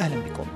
أهلا بكم.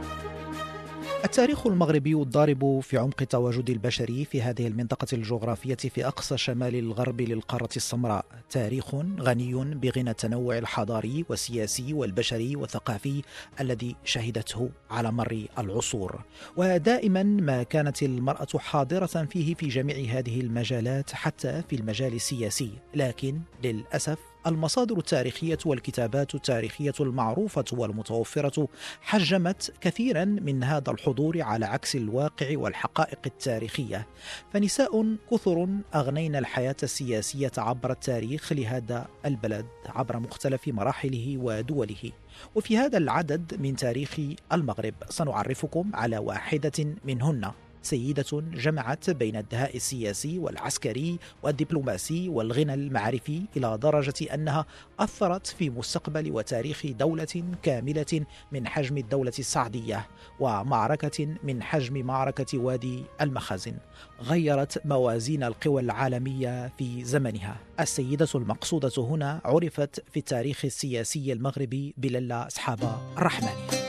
التاريخ المغربي الضارب في عمق التواجد البشري في هذه المنطقة الجغرافية في أقصى شمال الغرب للقارة السمراء. تاريخ غني بغنى التنوع الحضاري والسياسي والبشري والثقافي الذي شهدته على مر العصور. ودائما ما كانت المرأة حاضرة فيه في جميع هذه المجالات حتى في المجال السياسي. لكن للأسف المصادر التاريخية والكتابات التاريخية المعروفة والمتوفرة حجمت كثيرا من هذا الحضور على عكس الواقع والحقائق التاريخية. فنساء كثر أغنين الحياة السياسية عبر التاريخ لهذا البلد عبر مختلف مراحله ودوله. وفي هذا العدد من تاريخ المغرب سنعرفكم على واحدة منهن. سيدة جمعت بين الدهاء السياسي والعسكري والدبلوماسي والغنى المعرفي إلى درجة أنها أثرت في مستقبل وتاريخ دولة كاملة من حجم الدولة السعدية ومعركة من حجم معركة وادي المخازن. غيرت موازين القوى العالمية في زمنها. السيدة المقصودة هنا عرفت في التاريخ السياسي المغربي بللا أصحاب الرحمن.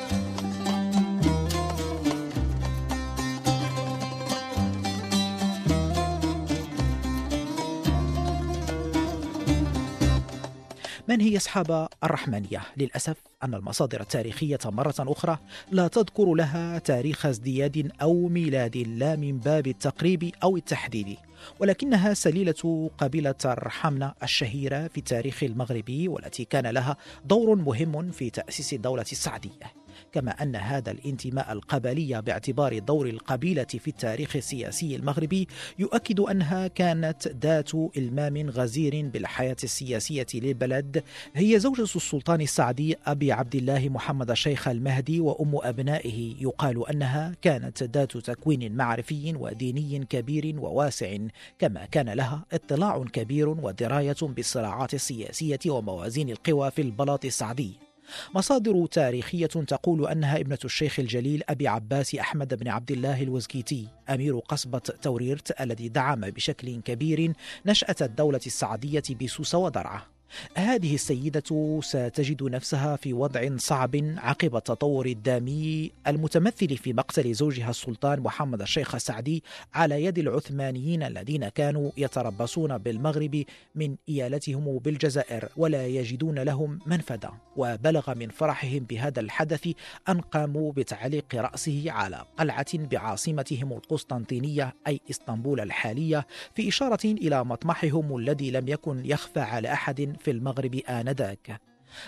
من هي أصحاب الرحمانية؟ للأسف أن المصادر التاريخية مرة أخرى لا تذكر لها تاريخ ازدياد أو ميلاد لا من باب التقريب أو التحديد ولكنها سليلة قبيلة الرحمنة الشهيرة في التاريخ المغربي والتي كان لها دور مهم في تأسيس الدولة السعدية كما أن هذا الانتماء القبلي باعتبار دور القبيلة في التاريخ السياسي المغربي يؤكد أنها كانت ذات إلمام غزير بالحياة السياسية للبلد. هي زوجة السلطان السعدي أبي عبد الله محمد الشيخ المهدي وأم أبنائه. يقال أنها كانت ذات تكوين معرفي وديني كبير وواسع كما كان لها اطلاع كبير ودراية بالصراعات السياسية وموازين القوى في البلاط السعدي. مصادر تاريخية تقول أنها ابنة الشيخ الجليل أبي عباس أحمد بن عبد الله الوزكيتي أمير قصبة توريرت الذي دعم بشكل كبير نشأة الدولة السعدية بسوس ودرعا هذه السيدة ستجد نفسها في وضع صعب عقب التطور الدامي المتمثل في مقتل زوجها السلطان محمد الشيخ السعدي على يد العثمانيين الذين كانوا يتربصون بالمغرب من إيالتهم بالجزائر ولا يجدون لهم منفذا. وبلغ من فرحهم بهذا الحدث أن قاموا بتعليق رأسه على قلعة بعاصمتهم القسطنطينية أي إسطنبول الحالية في إشارة إلى مطمحهم الذي لم يكن يخفى على أحد في المغرب آنذاك.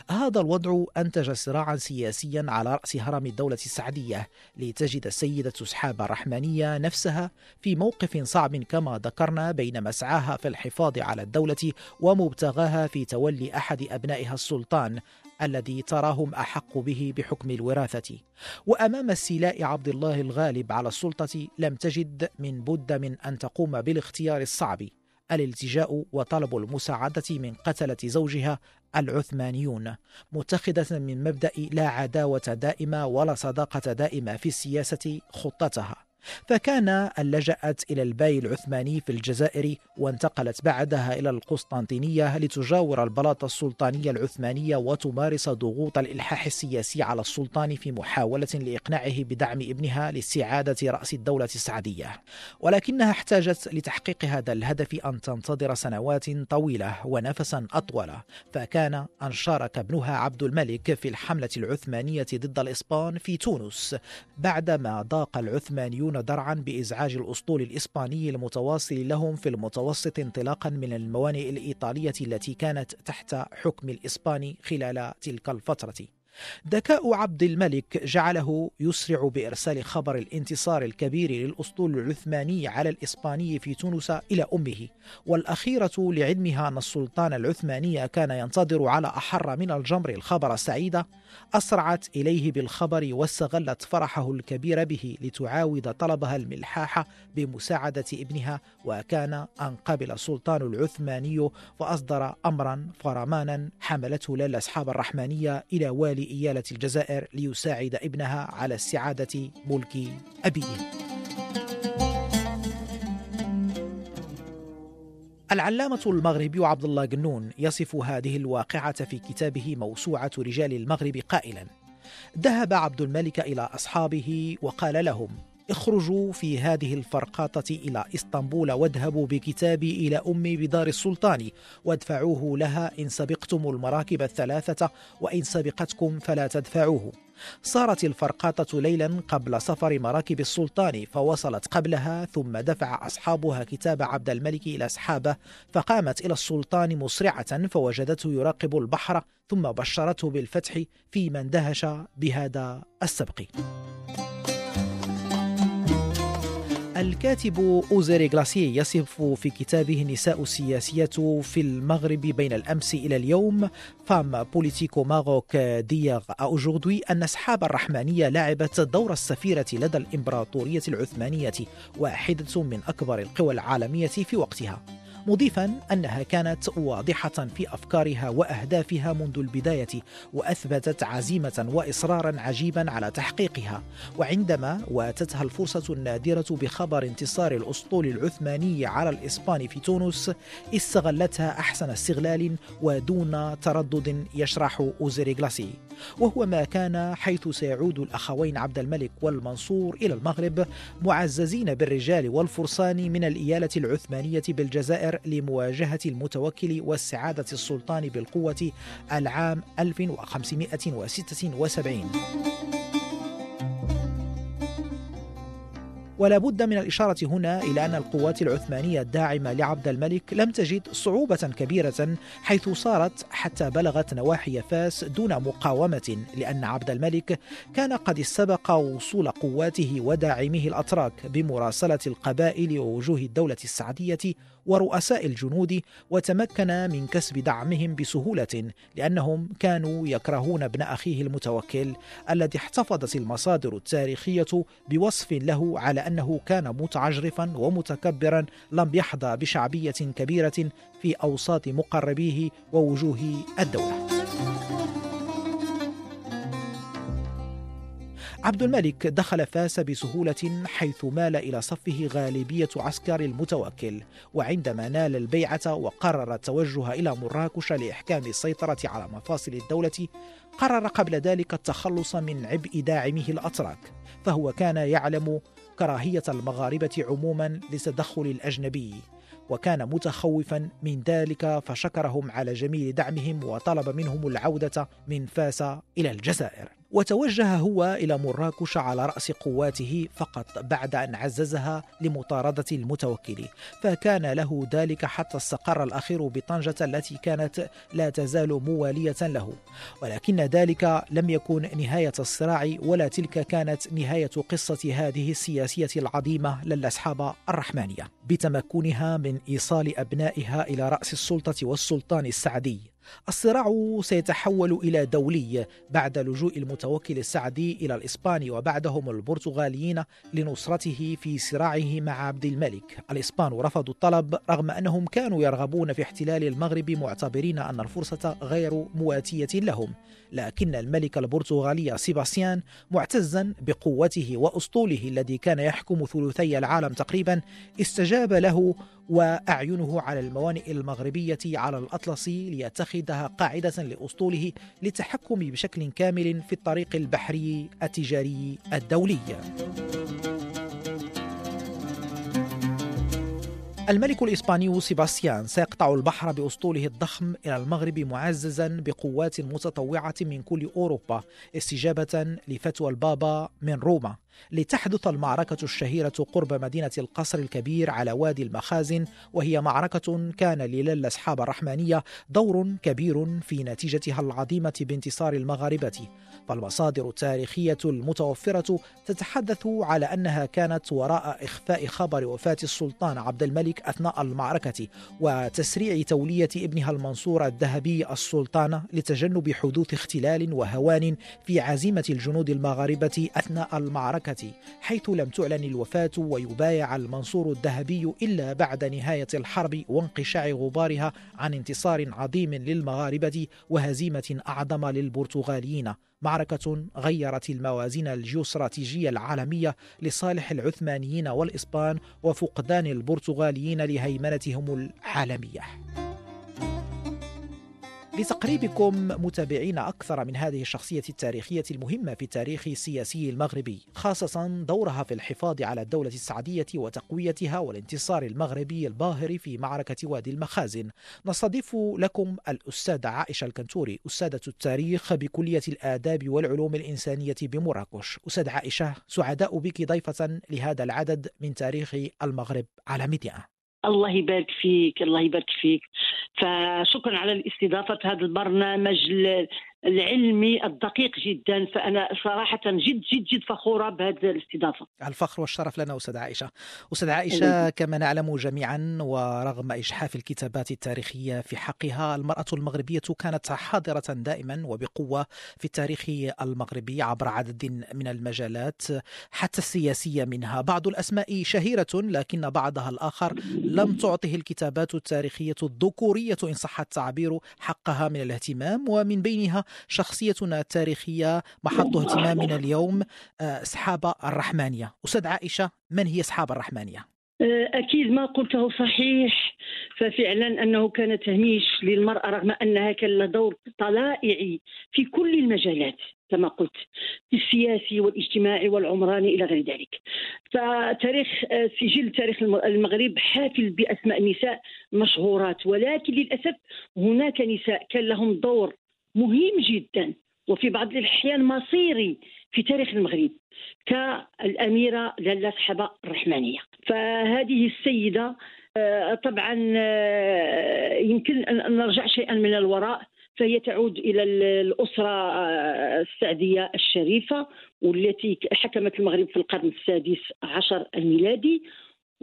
هذا الوضع أنتج صراعا سياسيا على رأس هرم الدولة السعدية لتجد السيدة سحاب الرحمانية نفسها في موقف صعب كما ذكرنا بين مسعاها في الحفاظ على الدولة ومبتغاها في تولي أحد أبنائها السلطان الذي تراهم أحق به بحكم الوراثة. وأمام استيلاء عبد الله الغالب على السلطة لم تجد من بد من أن تقوم بالاختيار الصعب. الالتجاء وطلب المساعدة من قتلة زوجها العثمانيون متخذة من مبدأ لا عداوة دائمة ولا صداقة دائمة في السياسة خطتها. فكان لجأت إلى الباي العثماني في الجزائر وانتقلت بعدها إلى القسطنطينية لتجاور البلاط السلطانية العثمانية وتمارس ضغوط الإلحاح السياسي على السلطان في محاولة لإقناعه بدعم ابنها لاستعادة رأس الدولة السعدية. ولكنها احتاجت لتحقيق هذا الهدف أن تنتظر سنوات طويلة ونفسا أطول. فكان أن شارك ابنها عبد الملك في الحملة العثمانية ضد الإسبان في تونس بعدما ضاق العثمانيون يعانون درعا بإزعاج الأسطول الإسباني المتواصل لهم في المتوسط انطلاقا من الموانئ الإيطالية التي كانت تحت حكم الإسباني خلال تلك الفترة. ذكاء عبد الملك جعله يسرع بإرسال خبر الانتصار الكبير للأسطول العثماني على الإسباني في تونس إلى أمه. والأخيرة لعلمها أن السلطان العثماني كان ينتظر على أحر من الجمر الخبر السعيد أسرعت إليه بالخبر واستغلت فرحه الكبير به لتعاود طلبها الملحاح بمساعدة ابنها وكان أن قبل السلطان العثماني فأصدر أمرا فرمانا حملته للا أصحاب الرحمانية إلى والي إيالة الجزائر ليساعد ابنها على استعادة ملك أبيه. العلامة المغربي عبد الله جنون يصف هذه الواقعة في كتابه موسوعة رجال المغرب قائلا: ذهب عبد الملك إلى أصحابه وقال لهم: اخرجوا في هذه الفرقاطة إلى إسطنبول واذهبوا بكتابي إلى أمي بدار السلطان وادفعوه لها إن سبقتم المراكب الثلاثة وإن سبقتكم فلا تدفعوه. صارت الفرقاطة ليلا قبل سفر مراكب السلطان فوصلت قبلها ثم دفع أصحابها كتاب عبد الملك إلى أصحابه فقامت إلى السلطان مسرعة فوجدته يراقب البحر ثم بشرته بالفتح فيما اندهش بهذا السبق. الكاتب أوزيري غلاسي يصف في كتابه النساء السياسية في المغرب بين الأمس إلى اليوم. Femmes politiques au Maroc d'hier à aujourd'hui أن سحابة الرحمانية لعبت دور السفيرة لدى الإمبراطورية العثمانية واحدة من أكبر القوى العالمية في وقتها. مضيفا أنها كانت واضحة في أفكارها وأهدافها منذ البداية وأثبتت عزيمة وإصرارا عجيبا على تحقيقها. وعندما واتتها الفرصة النادرة بخبر انتصار الأسطول العثماني على الإسبان في تونس استغلتها أحسن استغلال ودون تردد يشرح اوزيريغلاسي وهو ما كان حيث سيعود الأخوين عبد الملك والمنصور إلى المغرب معززين بالرجال والفرسان من الإيالة العثمانية بالجزائر لمواجهة المتوكل واستعادة السلطان بالقوة العام 1576 ولا بد من الإشارة هنا إلى أن القوات العثمانية الداعمة لعبد الملك لم تجد صعوبة كبيرة حيث صارت حتى بلغت نواحي فاس دون مقاومة لأن عبد الملك كان قد استبق وصول قواته وداعميه الأتراك بمراسلة القبائل ووجوه الدولة السعدية ورؤساء الجنود وتمكن من كسب دعمهم بسهولة لأنهم كانوا يكرهون ابن أخيه المتوكل الذي احتفظت المصادر التاريخية بوصف له على أنه كان متعجرفا ومتكبرا لم يحظى بشعبية كبيرة في أوساط مقربيه ووجوه الدولة. عبد الملك دخل فاس بسهولة حيث مال إلى صفه غالبية عسكر المتوكل وعندما نال البيعة وقرر التوجه إلى مراكش لإحكام السيطرة على مفاصل الدولة قرر قبل ذلك التخلص من عبء داعمه الأتراك فهو كان يعلم كراهية المغاربة عموما لتدخل الأجنبي وكان متخوفا من ذلك فشكرهم على جميل دعمهم وطلب منهم العودة من فاس إلى الجزائر. وتوجه هو إلى مراكش على رأس قواته فقط بعد أن عززها لمطاردة المتوكل فكان له ذلك حتى استقر الأخير بطنجة التي كانت لا تزال موالية له. ولكن ذلك لم يكن نهاية الصراع ولا تلك كانت نهاية قصة هذه السياسية العظيمة للأصحاب الرحمانية بتمكنها من إيصال أبنائها إلى رأس السلطة والسلطان السعدي. الصراع سيتحول إلى دولي بعد لجوء المتوكل السعدي إلى الإسبان وبعدهم البرتغاليين لنصرته في صراعه مع عبد الملك. الإسبان رفضوا الطلب رغم أنهم كانوا يرغبون في احتلال المغرب معتبرين أن الفرصة غير مواتية لهم. لكن الملك البرتغالي سيباستيان معتزا بقوته وأسطوله الذي كان يحكم ثلثي العالم تقريبا استجاب له وأعينه على الموانئ المغربية على الأطلس ليتخذها قاعدة لأسطوله للتحكم بشكل كامل في الطريق البحري التجاري الدولي. الملك الإسباني سيباستيان سيقطع البحر بأسطوله الضخم إلى المغرب معززا بقوات متطوعة من كل أوروبا استجابة لفتوى البابا من روما. لتحدث المعركة الشهيرة قرب مدينة القصر الكبير على وادي المخازن وهي معركة كان للل أصحاب الرحمانية دور كبير في نتيجتها العظيمة بانتصار المغاربة. فالمصادر التاريخية المتوفرة تتحدث على أنها كانت وراء إخفاء خبر وفاة السلطان عبد الملك أثناء المعركة وتسريع تولية ابنها المنصور الذهبي السلطان لتجنب حدوث اختلال وهوان في عزيمة الجنود المغاربة أثناء المعركة حيث لم تعلن الوفاة ويبايع المنصور الذهبي إلا بعد نهاية الحرب وانقشاع غبارها عن انتصار عظيم للمغاربة وهزيمة أعظم للبرتغاليين. معركة غيرت الموازين الجيوستراتيجية العالمية لصالح العثمانيين والإسبان وفقدان البرتغاليين لهيمنتهم العالمية. لتقريبكم متابعين أكثر من هذه الشخصية التاريخية المهمة في التاريخ السياسي المغربي خاصة دورها في الحفاظ على الدولة السعدية وتقويتها والانتصار المغربي الباهر في معركة وادي المخازن. نستضيف لكم الأستاذة عائشة الكنتوري أستاذة التاريخ بكلية الآداب والعلوم الإنسانية بمراكش. أستاذ عائشة سعداء بك ضيفة لهذا العدد من تاريخ المغرب على ميديا. الله يبارك فيك الله يبارك فيك. فشكرا على الاستضافة هذا البرنامج العلمي الدقيق جدا فأنا صراحة جد جد جد فخورة بهذه الاستضافة. الفخر والشرف لنا أستاذ عائشة. أستاذ عائشة كما نعلم جميعا ورغم إجحاف الكتابات التاريخية في حقها المرأة المغربية كانت حاضرة دائما وبقوة في التاريخ المغربي عبر عدد من المجالات حتى السياسية منها، بعض الأسماء شهيرة لكن بعضها الآخر لم تعطه الكتابات التاريخية الذكورية إن صح التعبير حقها من الاهتمام ومن بينها شخصيتنا التاريخية محط اهتمامنا اليوم أصحاب آه، الرحمانية أستاذ عائشة من هي أصحاب الرحمانية؟ آه، أكيد ما قلته صحيح ففعلا أنه كان تهميش للمرأة رغم أنها كان لها دور طلائعي في كل المجالات كما قلت في السياسي والاجتماعي والعمراني إلى غير ذلك. فتاريخ آه، سجل تاريخ المغرب حافل بأسماء نساء مشهورات ولكن للأسف هناك نساء كان لهم دور مهم جدا وفي بعض الأحيان مصيري في تاريخ المغرب كالأميرة لاله صحبة الرحمانية فهذه السيدة آه، طبعا آه، يمكن أن نرجع شيئا من الوراء. فهي تعود إلى الأسرة آه، السعدية الشريفة والتي حكمت المغرب في القرن السادس عشر الميلادي.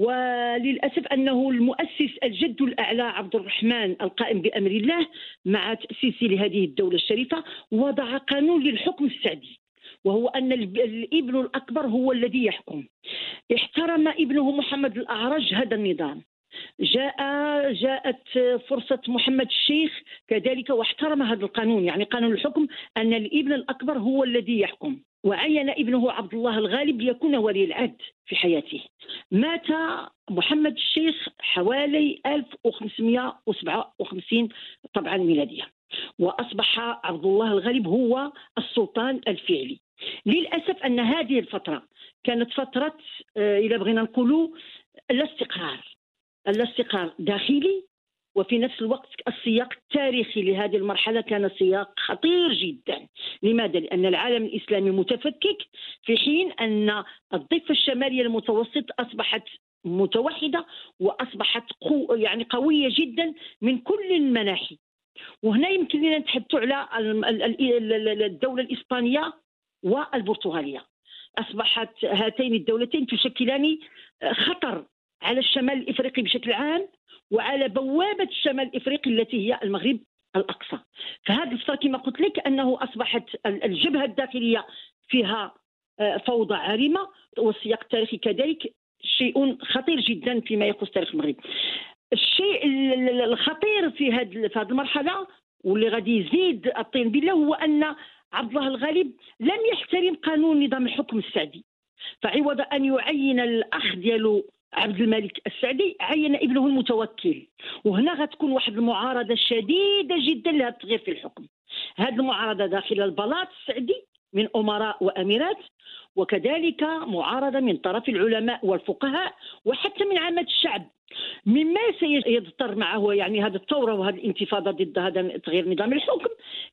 وللأسف أنه المؤسس الجد الأعلى عبد الرحمن القائم بأمر الله مع تاسيسه لهذه الدولة الشريفة وضع قانون للحكم السعدي وهو أن الإبن الأكبر هو الذي يحكم. احترم ابنه محمد الأعرج هذا النظام. جاء جاءت فرصة محمد الشيخ كذلك واحترم هذا القانون يعني قانون الحكم أن الإبن الأكبر هو الذي يحكم. وعين ابنه عبد الله الغالب ليكون ولي العهد في حياته. مات محمد الشيخ حوالي 1557 طبعا ميلادية. وأصبح عبد الله الغالب هو السلطان الفعلي. للأسف أن هذه الفترة كانت فترة آه، إذا بغينا نقولوا الاستقرار الاستقرار داخلي وفي نفس الوقت السياق التاريخي لهذه المرحلة كان سياق خطير جدا. لماذا؟ لأن العالم الإسلامي متفكك في حين أن الضفة الشمالية المتوسط أصبحت متوحدة وأصبحت قو يعني قوية جدا من كل المناحي. وهنا يمكن لنا نتحدث على الدولة الإسبانية والبرتغالية. أصبحت هاتين الدولتين تشكلان خطر على الشمال الإفريقي بشكل عام وعلى بوابة الشمال الإفريقي التي هي المغرب الأقصى. فهذه الفترة كما قلت لك أنه أصبحت الجبهة الداخلية فيها آه، فوضى عارمة والسياق التاريخي كذلك شيء خطير جدا فيما يخص تاريخ المغرب. الشيء الخطير في هذه المرحلة واللي غادي يزيد الطين بله هو أن عبد الله الغالب لم يحترم قانون نظام الحكم السعدي فعوض أن يعين الأخ ديالو عبد الملك السعدي عين ابنه المتوكل. وهنا غتكون واحد المعارضة شديدة جدا لهذا التغيير في الحكم. هذه المعارضة داخل البلاط السعدي من أمراء وأميرات وكذلك معارضة من طرف العلماء والفقهاء وحتى من عامة الشعب. مما سيضطر معه يعني هذه الثورة وهذه الانتفاضة ضد هذا تغيير نظام الحكم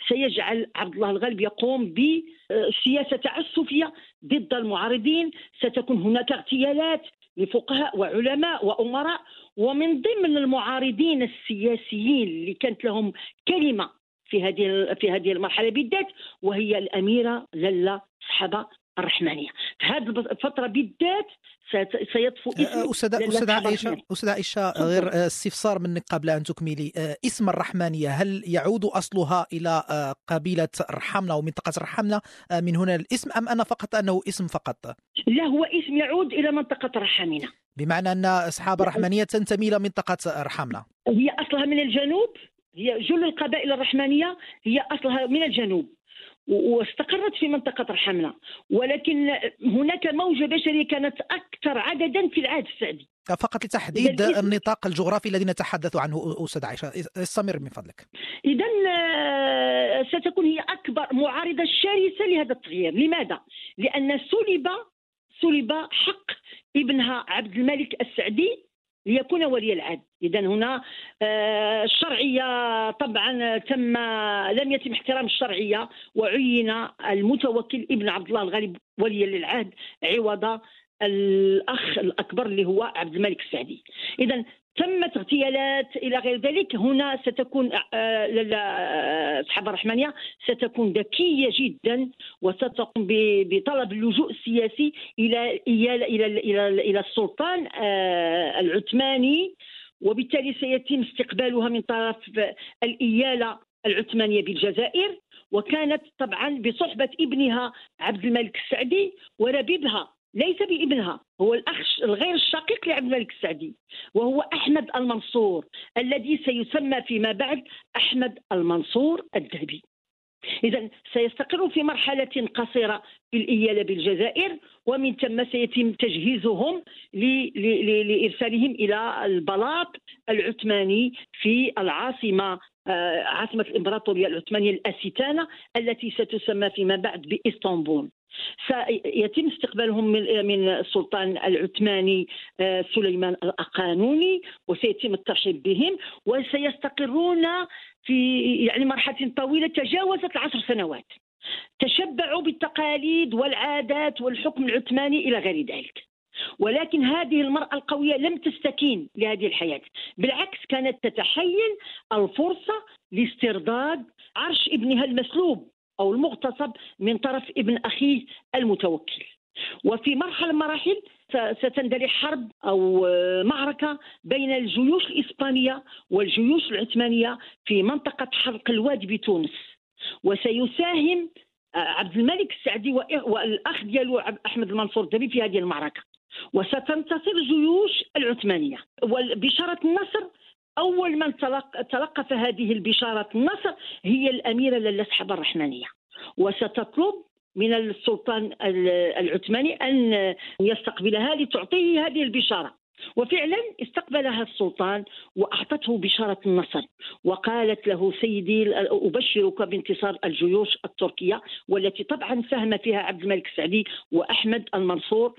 سيجعل عبد الله الغالب يقوم بسياسة تعسفية ضد المعارضين. ستكون هناك اغتيالات لفقهاء وعلماء وأمراء ومن ضمن المعارضين السياسيين اللي كانت لهم كلمة في هذه في هذه المرحلة بالذات وهي الأميرة لاله صحابة الرحمانية. في هذه الفترة بالذات سيطفو إسم استاذه أستاذة عائشه أستاذة عائشة غير استفسار منك قبل أن تكملي. إسم الرحمانية هل يعود أصلها إلى قبيلة رحمنا ومنطقه رحمنا من هنا الإسم أم أنا فقط أنه إسم فقط؟ لا هو إسم يعود إلى منطقة رحمنا بمعنى أن أصحاب الرحمانية تنتمي إلى منطقة رحمنا هي أصلها من الجنوب هي جل القبائل الرحمانية هي أصلها من الجنوب. واستقرت في منطقة رحمنا. ولكن هناك موجة بشرية كانت أكثر عددا في العهد السعدي. فقط لتحديد النطاق الجغرافي الذي نتحدث عنه أستاذ عائشة. استمر من فضلك. إذا آه، ستكون هي أكبر معارضة شرسة لهذا التغيير. لماذا؟ لأن سلب سلب حق ابنها عبد الملك السعدي ليكون ولي العهد. اذا هنا آه، الشرعية طبعا تم لم يتم احترام الشرعية وعين المتوكل ابن عبد الله الغالب وليا للعهد عوض الأخ الأكبر اللي هو عبد الملك السعدي. اذا تمت اغتيالات إلى غير ذلك. هنا ستكون آه، اصحاب الرحمانيه ستكون ذكية جدا وستقوم بطلب اللجوء السياسي إلى إلى إلى إلى, إلى السلطان آه، العثماني. وبالتالي سيتم استقبالها من طرف الإيالة العثمانية بالجزائر. وكانت طبعا بصحبة ابنها عبد الملك السعدي وربيبها ليس بابنها هو الاخ الغير الشقيق لعبد الملك السعدي وهو أحمد المنصور الذي سيسمى فيما بعد أحمد المنصور الذهبي. إذا سيستقر في مرحلة قصيرة في الإيالة بالجزائر ومن ثم سيتم تجهيزهم لإرسالهم إلى البلاط العثماني في العاصمة آه، عاصمة الإمبراطورية العثمانية الأسيتانة التي ستسمى فيما بعد بإسطنبول. سيتم استقبالهم من السلطان العثماني آه، سليمان القانوني وسيتم الترحيب بهم وسيستقرون في يعني مرحلة طويلة تجاوزت العشر سنوات. تشبعوا بالتقاليد والعادات والحكم العثماني إلى غير ذلك. ولكن هذه المرأة القوية لم تستكين لهذه الحياة. بالعكس كانت تتحين الفرصة لاسترداد عرش ابنها المسلوب. أو المغتصب من طرف ابن أخيه المتوكل. وفي مرحلة مراحل ستندلع حرب أو معركة بين الجيوش الإسبانية والجيوش العثمانية في منطقة حرق الواد بتونس. وسيساهم عبد الملك السعدي والأخ ديالو أحمد المنصور الدبي في هذه المعركة. وستنتصر الجيوش العثمانية. وبشارة النصر أول من تلقف هذه البشارة النصر هي الأميرة لاله حبر الرحمانيه وستطلب من السلطان العثماني أن يستقبلها لتعطيه هذه البشارة. وفعلا استقبلها السلطان وأعطته بشارة النصر وقالت له سيدي أبشرك بانتصار الجيوش التركية والتي طبعا ساهم فيها عبد الملك السعدي وأحمد المنصور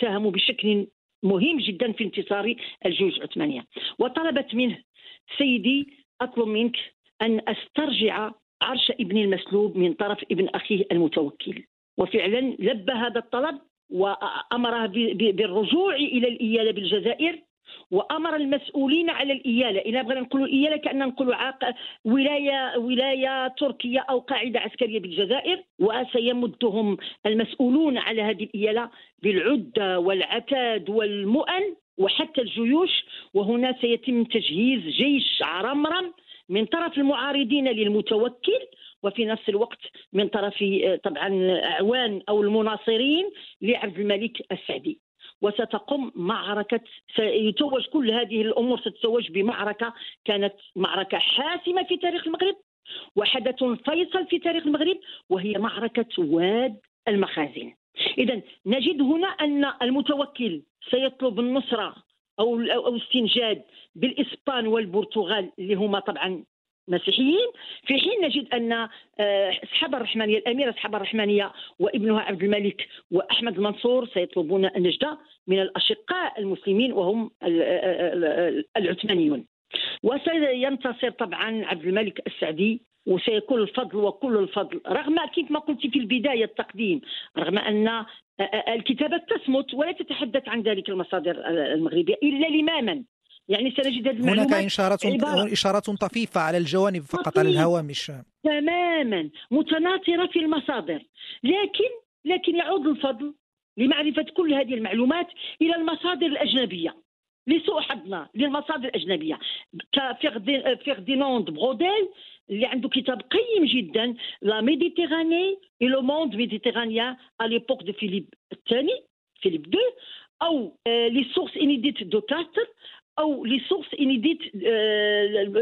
ساهموا بشكل مهم جدا في انتصار الجيوش العثمانية. وطلبت منه سيدي أطلب منك أن أسترجع عرش ابني المسلوب من طرف ابن أخيه المتوكل. وفعلا لبى هذا الطلب وامره بالرجوع إلى الإيالة بالجزائر وأمر المسؤولين على الإيالة. اذا بغينا نقولوا الإيالة كأن نقولوا عاق ولايه ولاية تركية أو قاعدة عسكرية بالجزائر وسيمدهم المسؤولون على هذه الإيالة بالعدة والعتاد والمؤن وحتى الجيوش. وهنا سيتم تجهيز جيش عرمرم من طرف المعارضين للمتوكل وفي نفس الوقت من طرف طبعا أعوان أو المناصرين لعبد الملك السعدي. وستقوم معركة سيتوج كل هذه الأمور ستتوج بمعركة كانت معركة حاسمة في تاريخ المغرب وحدث فيصل في تاريخ المغرب وهي معركة واد المخازن. إذا نجد هنا أن المتوكل سيطلب النصرة أو أو استنجاد بالإسبان والبرتغال اللي هما طبعا مسيحيين في حين نجد أن آه، اصحاب الرحمانيه الأميرة اصحاب الرحمانيه وابنها عبد الملك وأحمد المنصور سيطلبون النجدة من الأشقاء المسلمين وهم العثمانيون. وسينتصر طبعا عبد الملك السعدي وسيكون الفضل وكل الفضل. رغم كيف ما قلت في البداية التقديم رغم أن الكتابات تصمت ولا تتحدث عن ذلك المصادر المغربية إلا لماما. يعني سنجد هذه هناك إشارات إشارات طفيفة على الجوانب فقط على الهوامش تماما. متناثرة في المصادر. لكن لكن يعود الفضل لمعرفة كل هذه المعلومات إلى المصادر الأجنبية. لسوء حظنا للمصادر الأجنبية. كفيرديناند بروديل اللي عنده كتاب قيم جدا La Méditerranée et le monde méditerranéen à l'époque de Philippe الثاني Philippe deux أو Les sources inédites de Castries أو Les sources inédites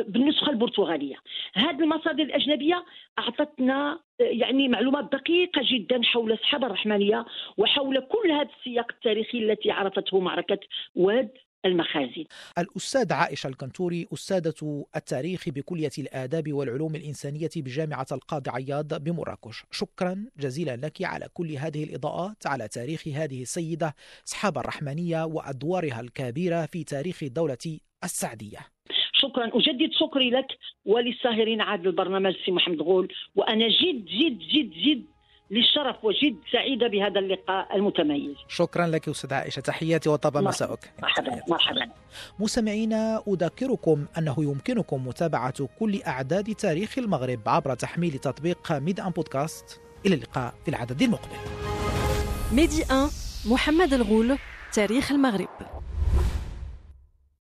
بالنسخة البرتغالية. هذه المصادر الأجنبية أعطتنا آه، يعني معلومات دقيقة جدا حول السحابة الرحمانية وحول كل هذا السياق التاريخي التي عرفته معركة واد المخازن. الأستاذ عائشة الكنتوري أستاذة التاريخ بكلية الآداب والعلوم الإنسانية بجامعة القاضي عياض بمراكش. شكرا جزيلا لك على كل هذه الإضاءات على تاريخ هذه السيدة صحابة الرحمانية وأدوارها الكبيرة في تاريخ الدولة السعدية. شكرا. أجدد شكري لك وللساهرين عاد البرنامج سي محمد غول. وأنا جد جد جد جد للشرف وجد سعيدة بهذا اللقاء المتميز. شكرا لك أستاذ عائشة. تحياتي وطاب مساءك مرحبا. مرحبا. مستمعينا أذكركم أنه يمكنكم متابعة كل أعداد تاريخ المغرب عبر تحميل تطبيق ميد أن بودكاست. إلى اللقاء في العدد المقبل. ميدي أن محمد الغول تاريخ المغرب.